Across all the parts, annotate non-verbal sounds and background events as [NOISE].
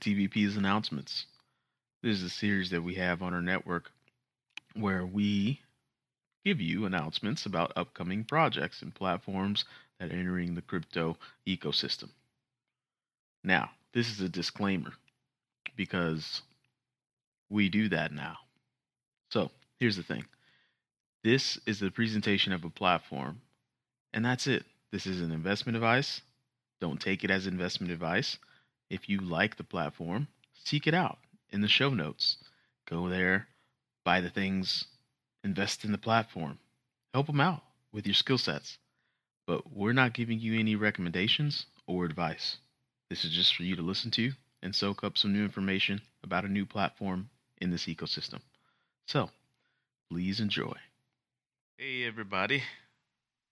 TBP's announcements. This is a series that we have on our network where we give you announcements about upcoming projects and platforms that are entering the crypto ecosystem. Now, this is a disclaimer because we do that now. So, here's the thing this is the presentation of a platform, and that's it. This is an investment advice. Don't take it as investment advice. If you like the platform, seek it out in the show notes. Go there, buy the things, invest in the platform, help them out with your skill sets. But we're not giving you any recommendations or advice. This is just for you to listen to and soak up some new information about a new platform in this ecosystem. So, please enjoy. Hey, everybody.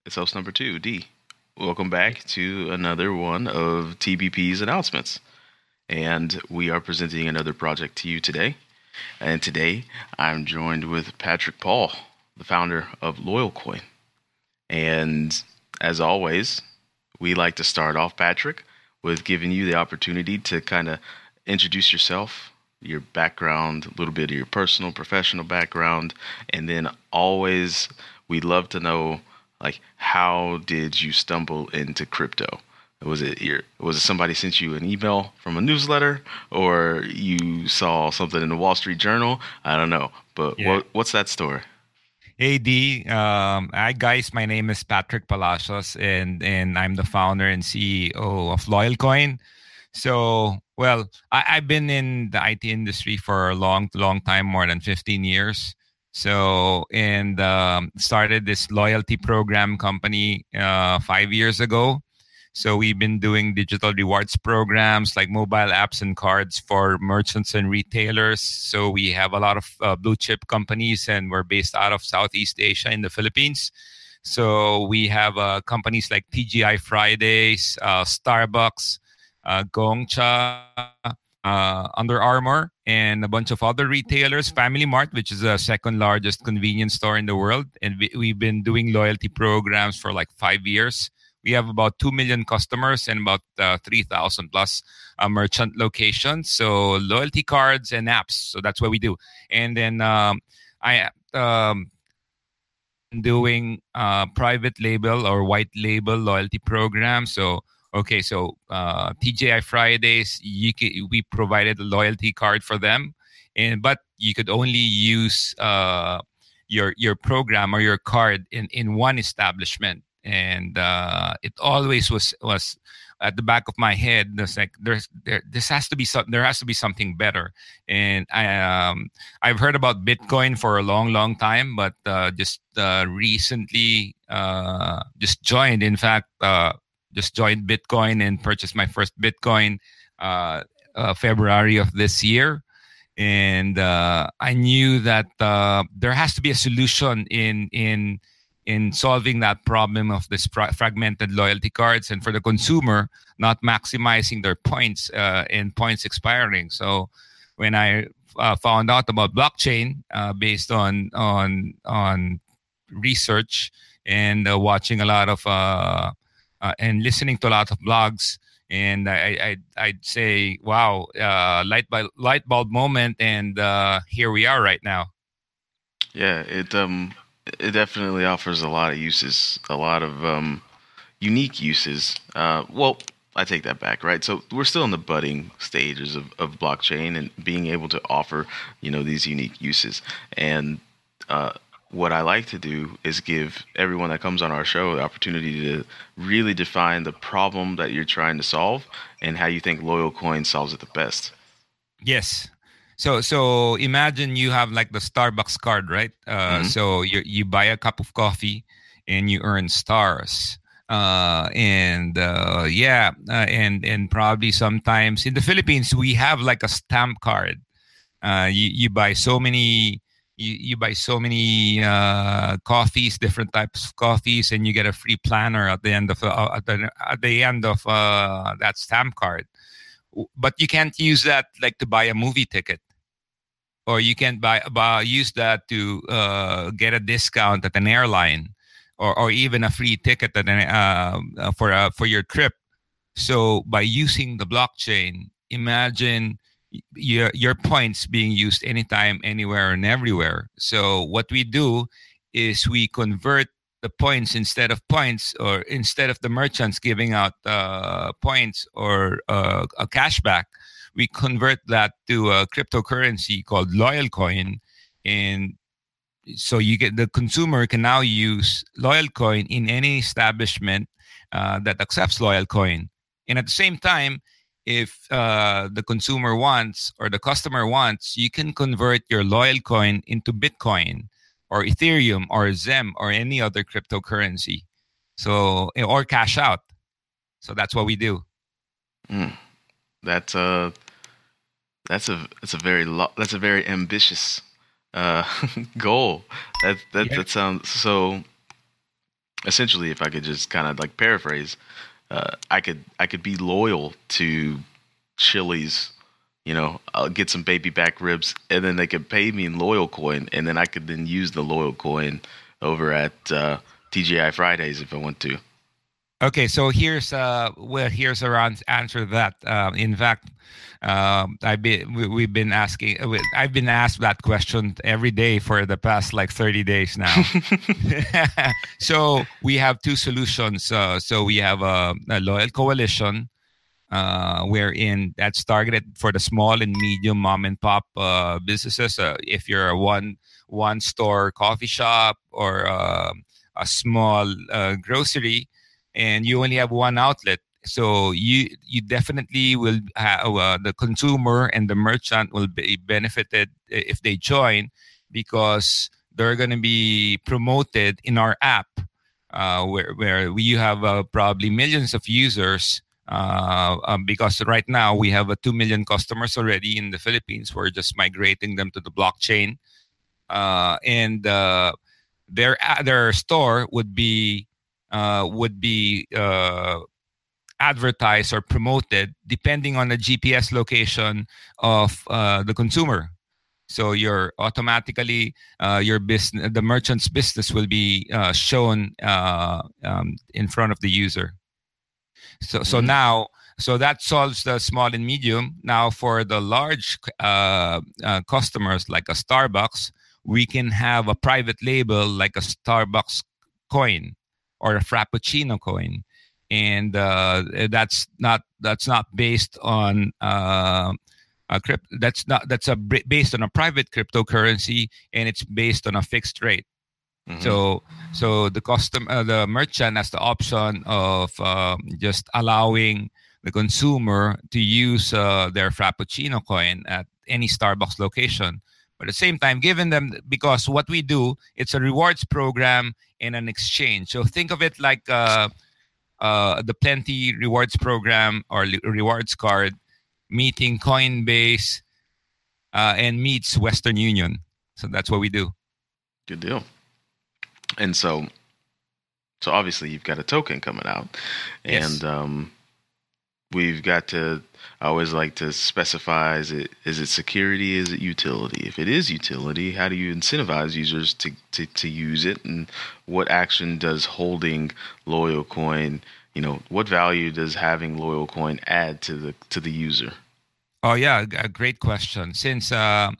It's host number two, D. Welcome back to another one of TBP's announcements. And we are presenting another project to you today. And today I'm joined with Patrick Paul, the founder of LoyalCoin. And as always, we like to start off, Patrick, with giving you the opportunity to kind of introduce yourself, your background, a little bit of your personal, professional background, and then always we'd love to know like how did you stumble into crypto? Was it your was it somebody sent you an email from a newsletter or you saw something in the Wall Street Journal? I don't know, but Yeah. what, what's that story? AD, um, hi guys. My name is Patrick Palacios, and and I'm the founder and CEO of LoyalCoin. So, well, I, I've been in the IT industry for a long, long time, more than 15 years. So, and um, started this loyalty program company uh, five years ago. So we've been doing digital rewards programs like mobile apps and cards for merchants and retailers. So we have a lot of uh, blue chip companies, and we're based out of Southeast Asia in the Philippines. So we have uh, companies like TGI Fridays, uh, Starbucks, uh, Gongcha, uh, Under Armour, and a bunch of other retailers. Family Mart, which is the second largest convenience store in the world, and we, we've been doing loyalty programs for like five years. We have about 2 million customers and about uh, 3,000 plus uh, merchant locations. So, loyalty cards and apps. So, that's what we do. And then um, I um, doing uh, private label or white label loyalty programs. So, okay, so uh, TGI Fridays, you can, we provided a loyalty card for them, and but you could only use uh, your your program or your card in in one establishment. And uh, it always was was at the back of my head there's like there's there this has to be some there has to be something better. And i um i've heard about bitcoin for a long long time but uh, just uh, recently uh just joined in fact uh just joined bitcoin and purchased my first bitcoin uh, uh february of this year and uh, I knew that uh, there has to be a solution in in in solving that problem of this fra- fragmented loyalty cards and for the consumer not maximizing their points uh, and points expiring. So when I uh, found out about blockchain based on on on research and watching a lot of uh, and listening to a lot of blogs and I, I I'd say, wow, uh, light bulb light bulb moment, and uh, here we are right now. Yeah, it um it definitely offers a lot of uses, a lot of um unique uses. Uh, well, I take that back, right? So we're still in the budding stages of, of blockchain and being able to offer, you know, these unique uses. And uh, what I like to do is give everyone that comes on our show the opportunity to really define the problem that you're trying to solve and how you think Loyal Coin solves it the best. Yes. So so imagine you have like the Starbucks card, right? Uh, mm-hmm. So you you buy a cup of coffee and you earn stars. Uh, and uh, yeah, uh, and and probably sometimes in the Philippines we have like a stamp card. Uh, you you buy so many you, you buy so many uh, coffees, different types of coffees, and you get a free planner at the end of uh, at, the, at the end of uh, that stamp card. But you can't use that like to buy a movie ticket, or you can't buy, buy use that to uh, get a discount at an airline, or, or even a free ticket at an, uh, uh, for for your trip. So by using the blockchain, imagine your your points being used anytime anywhere and everywhere. So what we do is we convert the points instead of points or instead of the merchants giving out uh, points or uh, a cashback we convert that to a cryptocurrency called loyal coin. And so you get the consumer can now use loyal coin in any establishment uh, that accepts loyal coin. And at the same time if uh, the consumer wants or the customer wants, you can convert your loyal coin into Bitcoin or Ethereum or XEM or any other cryptocurrency. So or cash out. So that's what we do. Mm. That's a that's a that's a very lo- that's a very ambitious uh, [LAUGHS] goal. That that yeah. that sounds so. Essentially, if I could just kind of like paraphrase, uh, I could I could be loyal to Chili's, you know, I'll get some baby back ribs, and then they could pay me in loyal coin, and then I could then use the loyal coin over at uh, TGI Fridays if I want to. Okay, so here's uh well here's our answer to that. Uh, in fact, um, I've been we, have been asking. Uh, I've been asked that question every day for the past like 30 days now. [LAUGHS] [LAUGHS] so we have two solutions. Uh, so we have a, a loyal coalition, uh, wherein that's targeted for the small and medium mom and pop uh, businesses. Uh, if you're a one one store coffee shop or uh, a small uh, grocery and you only have one outlet so you you definitely will have uh, the consumer and the merchant will be benefited if they join because they're going to be promoted in our app uh, where where we have uh, probably millions of users uh, um, because right now we have uh, 2 million customers already in the Philippines. We're just migrating them to the blockchain. Uh, and uh, their their store would be uh, would be uh, advertised or promoted depending on the GPS location of uh, the consumer. So your automatically uh, your business, the merchant's business will be uh, shown uh, um, in front of the user. So so mm-hmm. now so that solves the small and medium. Now for the large customers like a Starbucks, we can have a private label like a Starbucks coin or a frappuccino coin. And uh, that's not that's not based on uh, a crypt that's not that's a based on a private cryptocurrency and it's based on a fixed rate. Mm-hmm. so so the custom uh, the merchant has the option of um, just allowing the consumer to use uh, their frappuccino coin at any starbucks location but at the same time giving them because what we do it's a rewards program and an exchange. So think of it like uh, uh, the Plenti rewards program or rewards card meeting coinbase uh, and meets western union. So that's what we do. Good deal. And so so obviously you've got a token coming out. And um we've got to I always like to specify is it is it security, is it utility? If it is utility, how do you incentivize users to, to, to use it and what action does holding loyal coin, you know, what value does having loyal coin add to the to the user? Oh yeah, a great question. Since uh,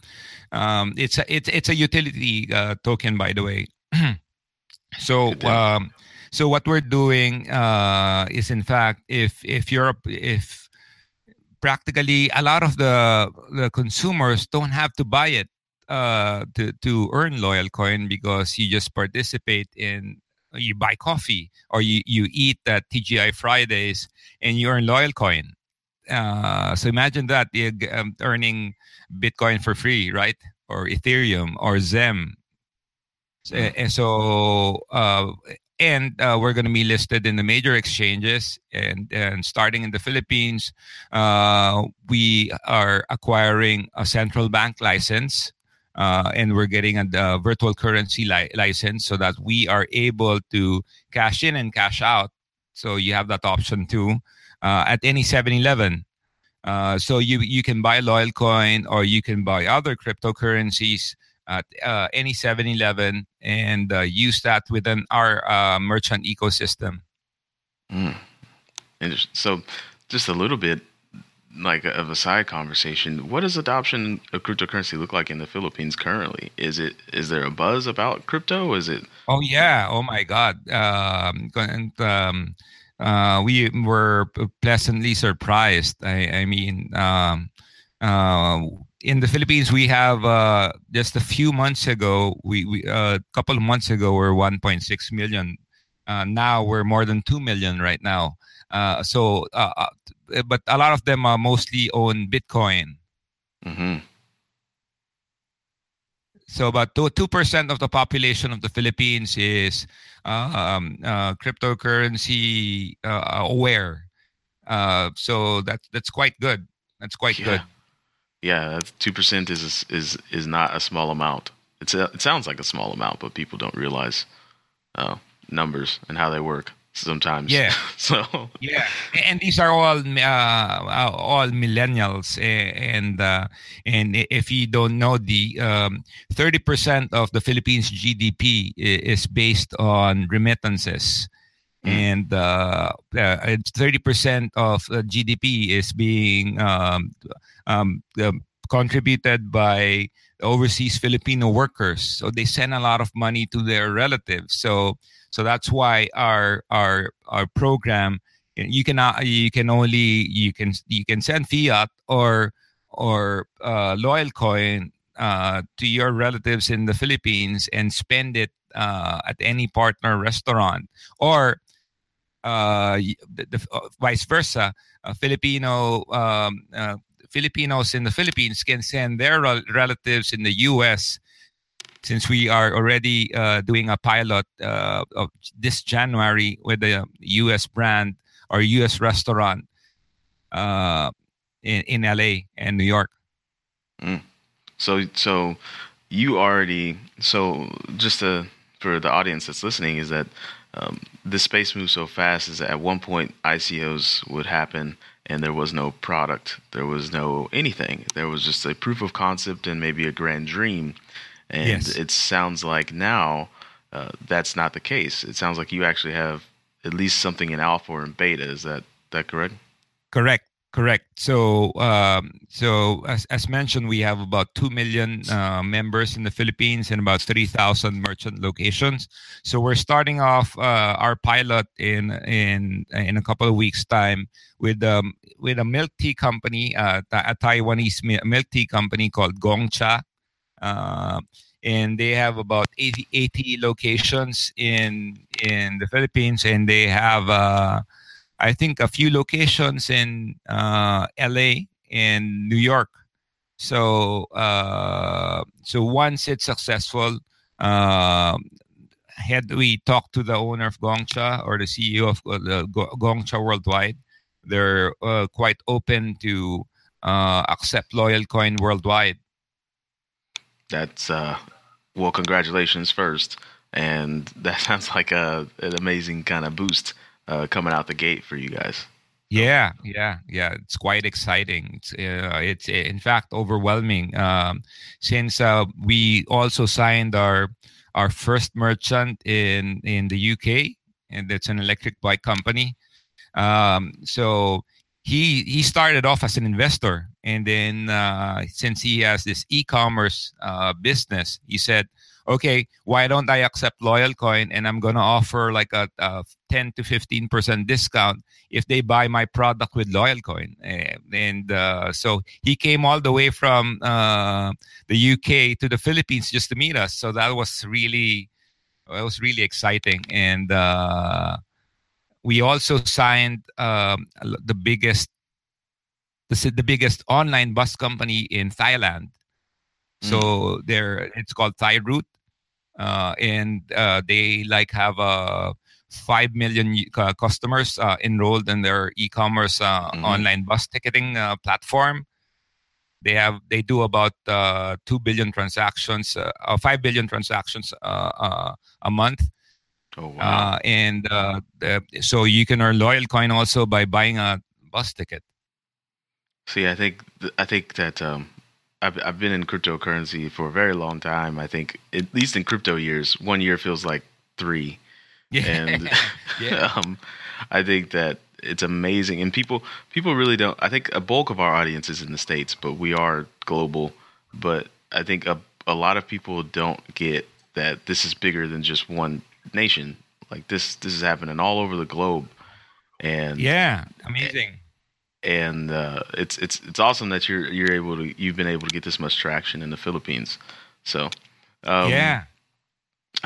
um, it's a it's it's a utility uh, token, by the way. [CLEARS THROAT] so um, so what we're doing uh, is, in fact, if if you're if practically a lot of the the consumers don't have to buy it uh, to to earn loyal coin because you just participate in you buy coffee or you, you eat at TGI Fridays and you earn loyal coin. Uh, so imagine that you're um, earning Bitcoin for free, right? Or Ethereum or XEM. Mm. And so, uh, and uh, we're going to be listed in the major exchanges and, and starting in the philippines uh, we are acquiring a central bank license uh, and we're getting a, a virtual currency li- license so that we are able to cash in and cash out. So you have that option too uh, at any 7-eleven uh, so you you can buy loyal coin or you can buy other cryptocurrencies at uh, any 7-Eleven and uh, use that within our uh, merchant ecosystem. Mm. So, just a little bit like of a side conversation. What does adoption of cryptocurrency look like in the Philippines currently? Is it is there a buzz about crypto? Is it? Oh yeah! Oh my God! Um, and, um, uh, we were pleasantly surprised. I, I mean, um, uh, in the Philippines, we have uh, just a few months ago, we, we a uh, couple of months ago, we're 1.6 million. Uh, now we're more than 2 million right now. Uh, so, uh, uh, but a lot of them are mostly own Bitcoin. Mm-hmm. So about two percent of the population of the Philippines is um, cryptocurrency aware. so that's that's quite good. That's quite yeah. good. Yeah, two percent is is is not a small amount. It's a, it sounds like a small amount, but people don't realize uh, numbers and how they work sometimes. Yeah. [LAUGHS] so yeah, and these are all uh, all millennials, and uh, and if you don't know, the um, thirty um, percent of the Philippines GDP is based on remittances. Mm. And uh, uh, thirty percent of GDP is being um, um, contributed by overseas Filipino workers. So they send a lot of money to their relatives. So so that's why our our our program you can you can only you can you can send fiat or or uh, loyal coin uh, to your relatives in the Philippines and spend it uh, at any partner restaurant or uh, the, the, uh, vice versa. A Filipino um, uh, Filipinos in the Philippines can send their relatives in the U.S. Since we are already uh, doing a pilot uh, of this January with the U.S. brand or U.S. restaurant uh, in in L.A. and New York. Mm. So so you already so just to, for the audience that's listening is that um, this space moves so fast is that at one point ICOs would happen and there was no product, there was no anything. There was just a proof of concept and maybe a grand dream. And yes. it sounds like now uh, that's not the case. It sounds like you actually have at least something in alpha or in beta. Is that that correct? Correct. Correct. So, um, so as, as mentioned, we have about two million uh, members in the Philippines and about three thousand merchant locations. So we're starting off uh, our pilot in in in a couple of weeks' time with um, with a milk tea company, uh, a Taiwanese milk tea company called Gongcha, uh, and they have about 80, 80 locations in in the Philippines, and they have uh, I think a few locations in uh, LA and New York. So uh, so once it's successful, uh, had we talked to the owner of Gongcha or the CEO of uh, Gongcha Worldwide, they're uh, quite open to uh, accept Loyal Coin worldwide. That's uh, well, congratulations first, and [LAUGHS] that sounds like a an amazing kind of boost uh, coming out the gate for you guys. Yeah, yeah, yeah. It's quite exciting. It's, uh, it's in fact overwhelming. Um, since uh, we also signed our our first merchant in in the UK, and it's an electric bike company. Um, so he he started off as an investor, and then uh, since he has this e-commerce uh, business, he said, okay, why don't I accept LoyalCoin and I'm gonna offer like a, a 10 to 15 percent discount if they buy my product with LoyalCoin? And, and uh, so he came all the way from uh, the UK to the Philippines just to meet us. So that was really it was really exciting and. Uh, we also signed um, the biggest the, the biggest online bus company in Thailand. Mm. So there, it's called ThaiRoute, uh, and uh, they like have a uh, five million uh, customers uh, enrolled in their e-commerce uh, mm-hmm. online bus ticketing platform. They have they do about two billion transactions, five billion transactions a month. Oh wow! and so you can earn loyal coin also by buying a bus ticket. See, I think I think that um, I've I've been in cryptocurrency for a very long time. I think at least in crypto years, one year feels like three. [LAUGHS] Yeah. And [LAUGHS] yeah. [LAUGHS] um, I think that it's amazing, and people people really don't. I think a bulk of our audience is in the states, but we are global. But I think a a lot of people don't get that this is bigger than just one nation. Like this this is happening all over the globe. And yeah, amazing and uh, it's it's it's awesome that you're you're able to you've been able to get this much traction in the Philippines. So um, yeah,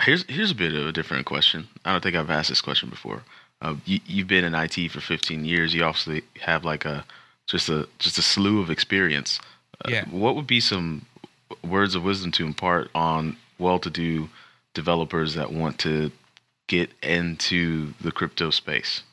here's here's a bit of a different question. I don't think I've asked this question before. Uh, you, you've been in IT for 15 years. You obviously have like a just a just a slew of experience. Uh, yeah. What would be some words of wisdom to impart on well-to-do developers that want to get into the crypto space?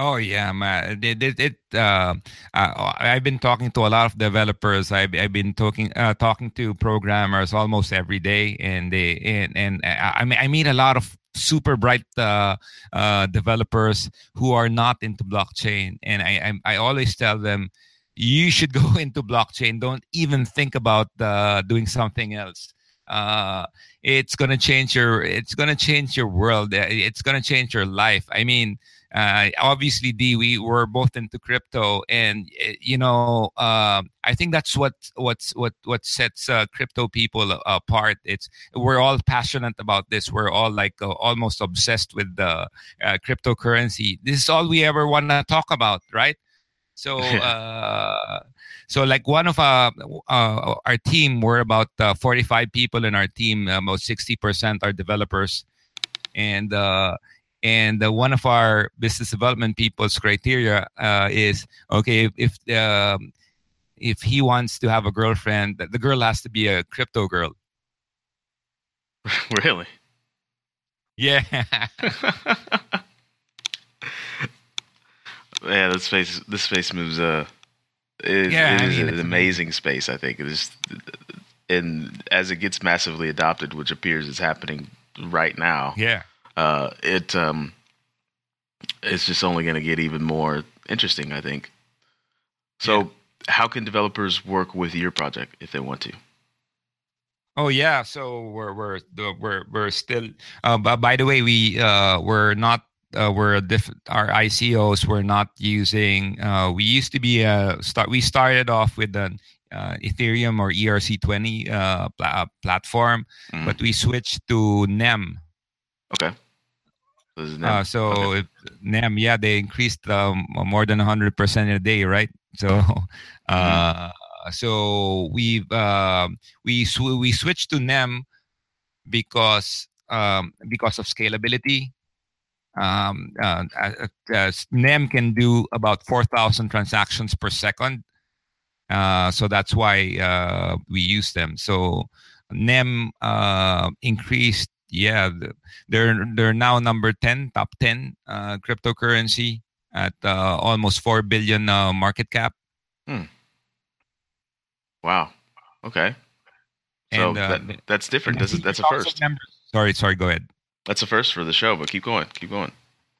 Oh yeah, man. It, it, it uh, I, I've been talking to a lot of developers. I've, I've been talking uh, talking to programmers almost every day, and they and and I, mean I meet a lot of super bright uh, uh, developers who are not into blockchain, and I, I I always tell them you should [LAUGHS] go into blockchain. Don't even think about uh, doing something else. Uh, it's gonna change your it's gonna change your world. It's gonna change your life. I mean uh, obviously D we were both into crypto and eh, you know uh, I think that's what what's what what sets uh, crypto people apart. It's we're all passionate about this. We're all like uh, almost obsessed with the uh, cryptocurrency. This is all we ever want to talk about right? So [LAUGHS] uh, so like one of uh, uh, our team we're about uh, 45 people in our team. About 60% are developers. And uh, and uh, one of our business development people's criteria uh, is okay if if, um, if he wants to have a girlfriend the girl has to be a crypto girl. [LAUGHS] Really? Yeah. [LAUGHS] Yeah this space this space moves uh it, yeah, it I is mean, an amazing space i think. It is and as it gets massively adopted which appears is happening right now yeah uh, it um, it's just only going to get even more interesting, I think. So, yeah. how can developers work with your project if they want to? Oh yeah, so we're we're we're we're still. Uh, but by the way, we uh, we're not uh, we're diff- our ICOs we're not using. Uh, we used to be a start. We started off with an uh, Ethereum or ERC20 uh, pl- platform, mm. but we switched to NEM. Okay. So, uh, so okay. NEM, yeah, they increased um, more than 100% in a day, right? So, [LAUGHS] uh, mm-hmm. so we uh, we sw- we switched to NEM because um, because of scalability. Um, uh, uh, NEM can do about 4,000 transactions per second. Uh, so that's why uh, we use them. So NEM uh, increased yeah, they're they're now number ten, top ten uh, cryptocurrency at uh, almost four billion uh, market cap. Hmm. Wow. Okay. So and, uh, that, that's different. That's, that's a first. Members. Sorry, sorry. Go ahead. That's a first for the show, but keep going. Keep going.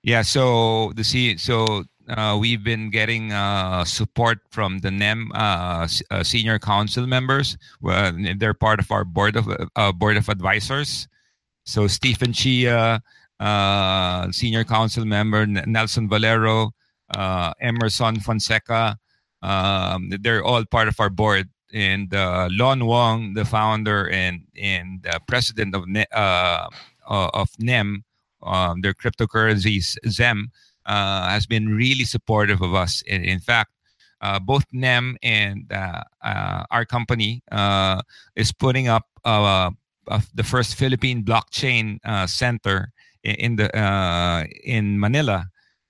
Yeah. So the C. So uh, we've been getting uh, support from the NEM uh, uh senior council members. they're part of our board of uh, board of advisors. So Stephen Chia, uh, senior council member Nelson Valero, uh, Emerson Fonseca, um, they're all part of our board. and uh, Lon Wong, the founder and and uh, president of ne- uh, uh of NEM, um, their cryptocurrencies XEM, uh, has been really supportive of us. In, in fact, uh, both NEM and our company is putting up the first Philippine blockchain center in, the in Manila.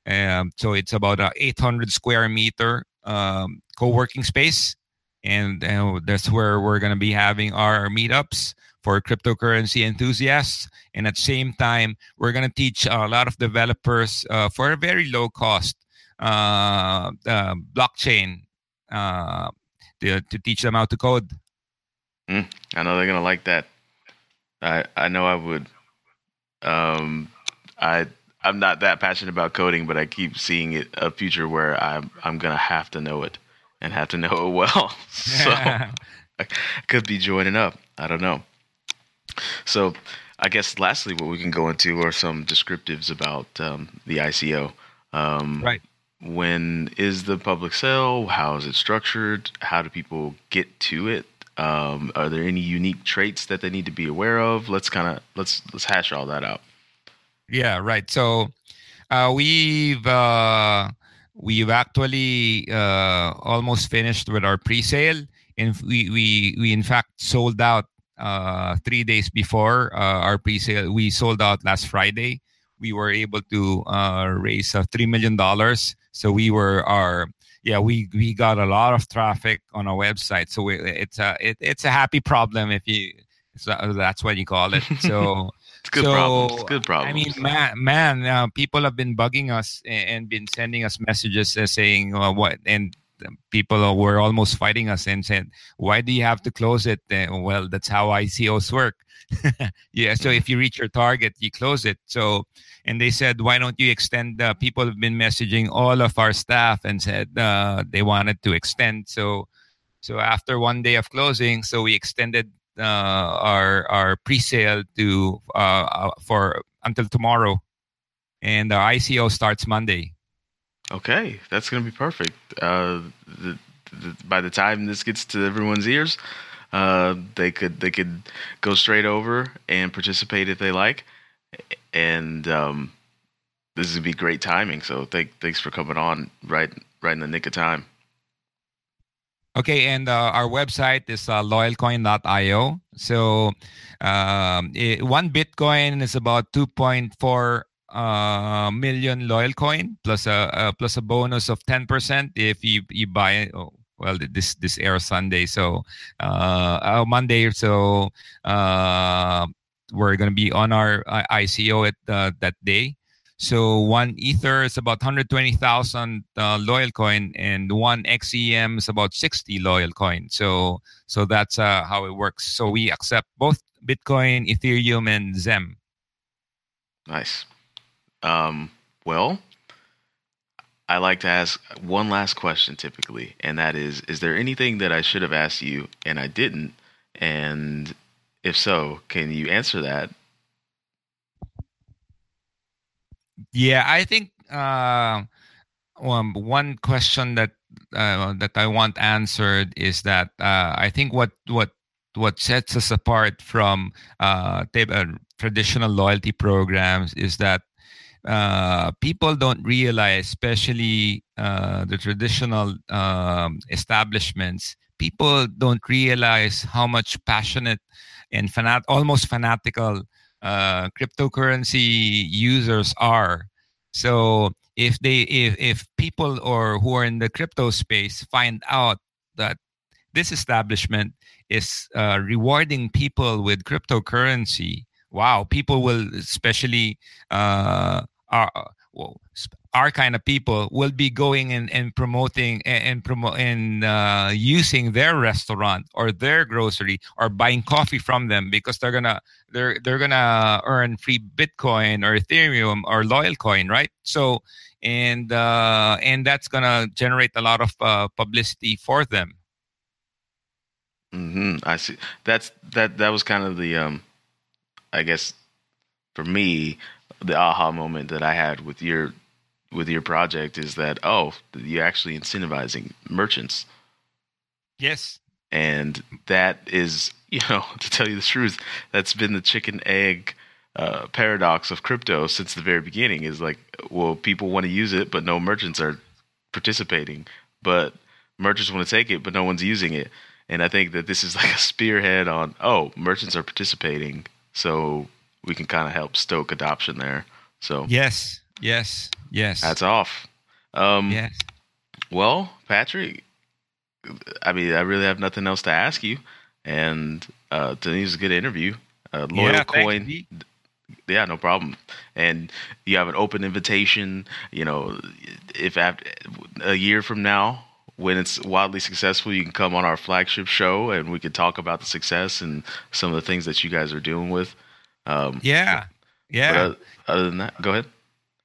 Um, so it's about a 800 square meter um, co-working space. And uh, that's where we're going to be having our meetups for cryptocurrency enthusiasts. And at the same time we're going to teach a lot of developers uh, for a very low cost uh, uh blockchain uh, to, to teach them how to code. Mm, i know they're going to like that i i know i would um i i'm not that passionate about coding but i keep seeing it a future where i'm i'm going to have to know it and have to know it well. [LAUGHS] so [LAUGHS] I could be joining up. I don't know. So I guess lastly, what we can go into are some descriptives about um, the ICO. Um, right. When is the public sale? How is it structured? How do people get to it? Um, are there any unique traits that they need to be aware of? Let's kind of let's let's hash all that out. Yeah, right. So uh, we've uh, we've actually uh, almost finished with our pre-sale and we we, we in fact sold out uh, three days before uh, our pre-sale we sold out last friday we were able to uh, raise uh, three million dollars so we were our yeah we we got a lot of traffic on our website so we, it's a it, it's a happy problem if you so that's what you call it so [LAUGHS] It's good so, problem. It's good problem. I mean, man, man uh, people have been bugging us and, and been sending us messages uh, saying uh, what and people were almost fighting us and said, "Why do you have to close it?" Uh, well, that's how ICOs work. [LAUGHS] yeah. So if you reach your target, you close it. So, and they said, "Why don't you extend?" Uh, people have been messaging all of our staff and said uh, they wanted to extend. So, so after one day of closing, so we extended uh, our our pre-sale to uh, uh, for until tomorrow, and our ICO starts Monday. Okay, that's to be perfect. Uh, the, the, by the time this gets to everyone's ears, uh, they could they could go straight over and participate if they like, and um, this would be great timing. So thank, thanks for coming on right right in the nick of time. Okay, and uh, our website is uh, loyalcoin.io. So um, it, one Bitcoin is about 2.4 uh, million loyal coin plus a plus a bonus of 10% if you you buy oh, well this this air Sunday so uh, Monday so uh, we're gonna be on our uh, ICO at uh, that day so one Ether is about 120,000 uh, loyal coin, and one XEM is about 60 loyal coin. So so that's uh, how it works. So we accept both Bitcoin, Ethereum, and XEM. Nice. Um, well, I like to ask one last question typically, and that is: Is there anything that I should have asked you and I didn't? And if so, can you answer that Yeah, I think uh, um, one question that uh, that I want answered is that uh, I think what what what sets us apart from uh, traditional loyalty programs is that uh, people don't realize, especially uh, the traditional um, establishments, people don't realize how much passionate and fanat- almost fanatical uh, cryptocurrency users are. So if they if if people or who are in the crypto space find out that this establishment is uh, rewarding people with cryptocurrency, wow, people will especially uh, are well, our kind of people will be going and, and promoting and, and promote and uh, using their restaurant or their grocery or buying coffee from them because they're gonna they're they're gonna earn free Bitcoin or Ethereum or Loyal Coin, right? So and uh, and that's gonna generate a lot of uh, publicity for them. Hmm. I see. That's that. That was kind of the um, I guess for me the aha moment that I had with your with your project is that oh you're actually incentivizing merchants yes and that is [LAUGHS] you know to tell you the truth, that's been the chicken egg uh, paradox of crypto since the very beginning. Is like, well, people want to use it, but no merchants are participating, but merchants want to take it, but no one's using it. And I think that this is [LAUGHS] like a spearhead on, oh, merchants are participating, so we can kind of help stoke adoption there. So yes, yes, yes. That's off. Um, yes. Well, Patrick, I mean, I really have nothing else to ask you. And uh, Denise, a good interview. Uh, Loyal yeah, Coin. Yeah, no problem. And you have an open invitation. You know, if after a year from now, when it's wildly successful, you can come on our flagship show and we can talk about the success and some of the things that you guys are doing with. Um, Yeah, yeah. Uh, other than that, go ahead.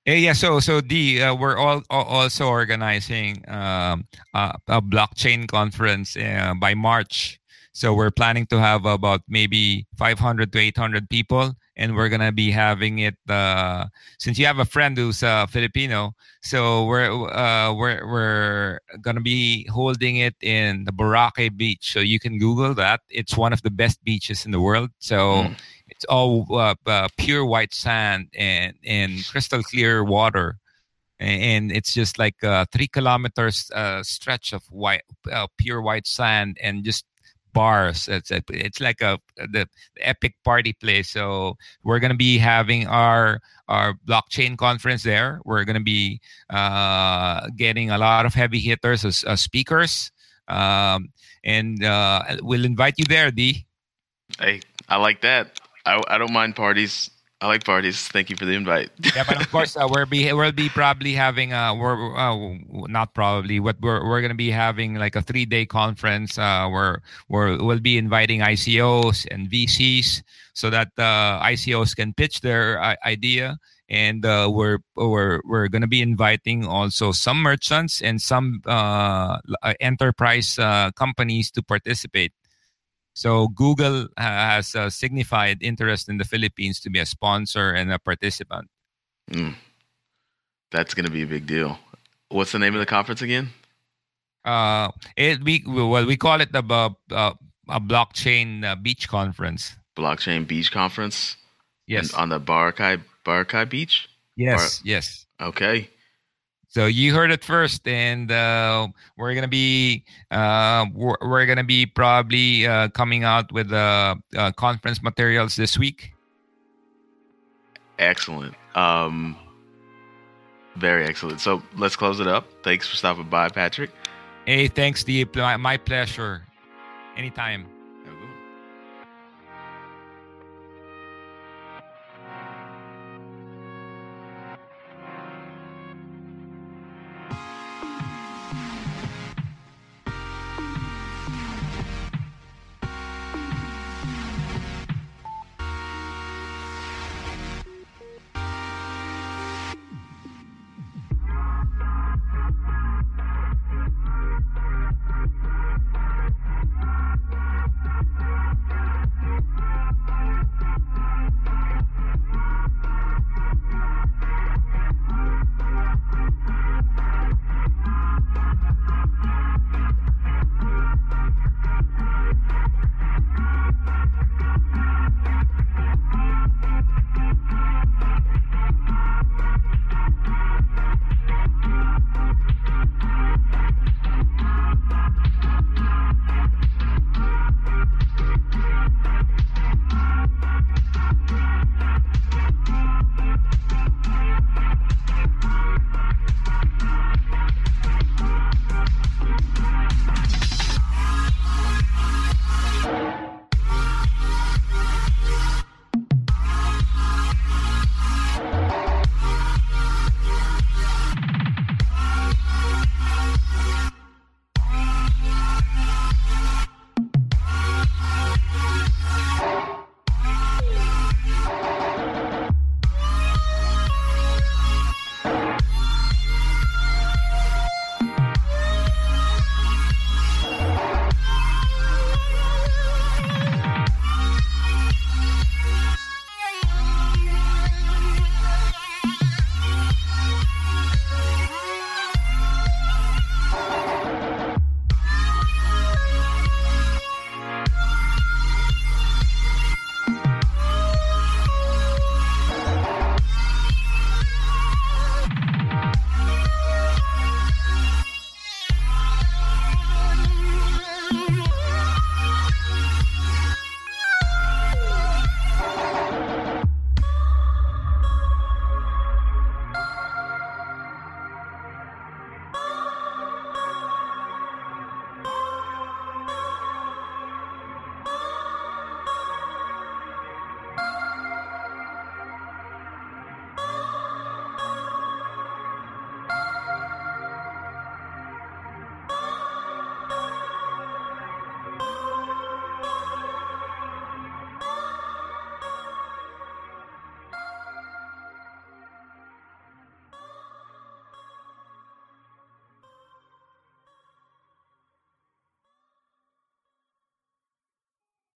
Yeah, yeah. So, so the uh, we're all al- also organizing um, a, a blockchain conference uh, by March. So we're planning to have about maybe 500 to 800 people, and we're gonna be having it. Uh, since you have a friend who's uh, Filipino, so we're uh, we're we're gonna be holding it in the Boracay Beach. So you can Google that. It's one of the best beaches in the world. So. Mm. It's all uh, uh, pure white sand and and crystal clear water, and, and it's just like a three kilometers uh, stretch of white uh, pure white sand and just bars. It's it's like a the epic party place. So we're gonna be having our our blockchain conference there. We're gonna be uh, getting a lot of heavy hitters as, as speakers, um, and uh, we'll invite you there, D. Hey, I like that. I, I don't mind parties. I like parties. Thank you for the invite. yeah, but of course uh, we'll be we'll be probably having uh we're uh, not probably what we're we're gonna be having like a three day conference uh where where we'll be inviting ICOs and VCs so that uh, ICOs can pitch their uh, idea and uh, we're we're we're gonna be inviting also some merchants and some uh, enterprise uh, companies to participate. So Google has uh, signified interest in the Philippines to be a sponsor and a participant. Mm. That's going to be a big deal. What's the name of the conference again? Uh, it we well we call it the uh, a blockchain uh, beach conference. Blockchain Beach Conference. Yes. And on the Boracay Boracay Beach. Yes. yes. Okay. So you heard it first, and uh, we're gonna be uh, we're, we're gonna be probably uh, coming out with uh, uh, conference materials this week. Excellent. Um, very excellent. So let's close it up. Thanks for stopping by, Patrick. Hey, thanks, Deep. My, my pleasure. Anytime.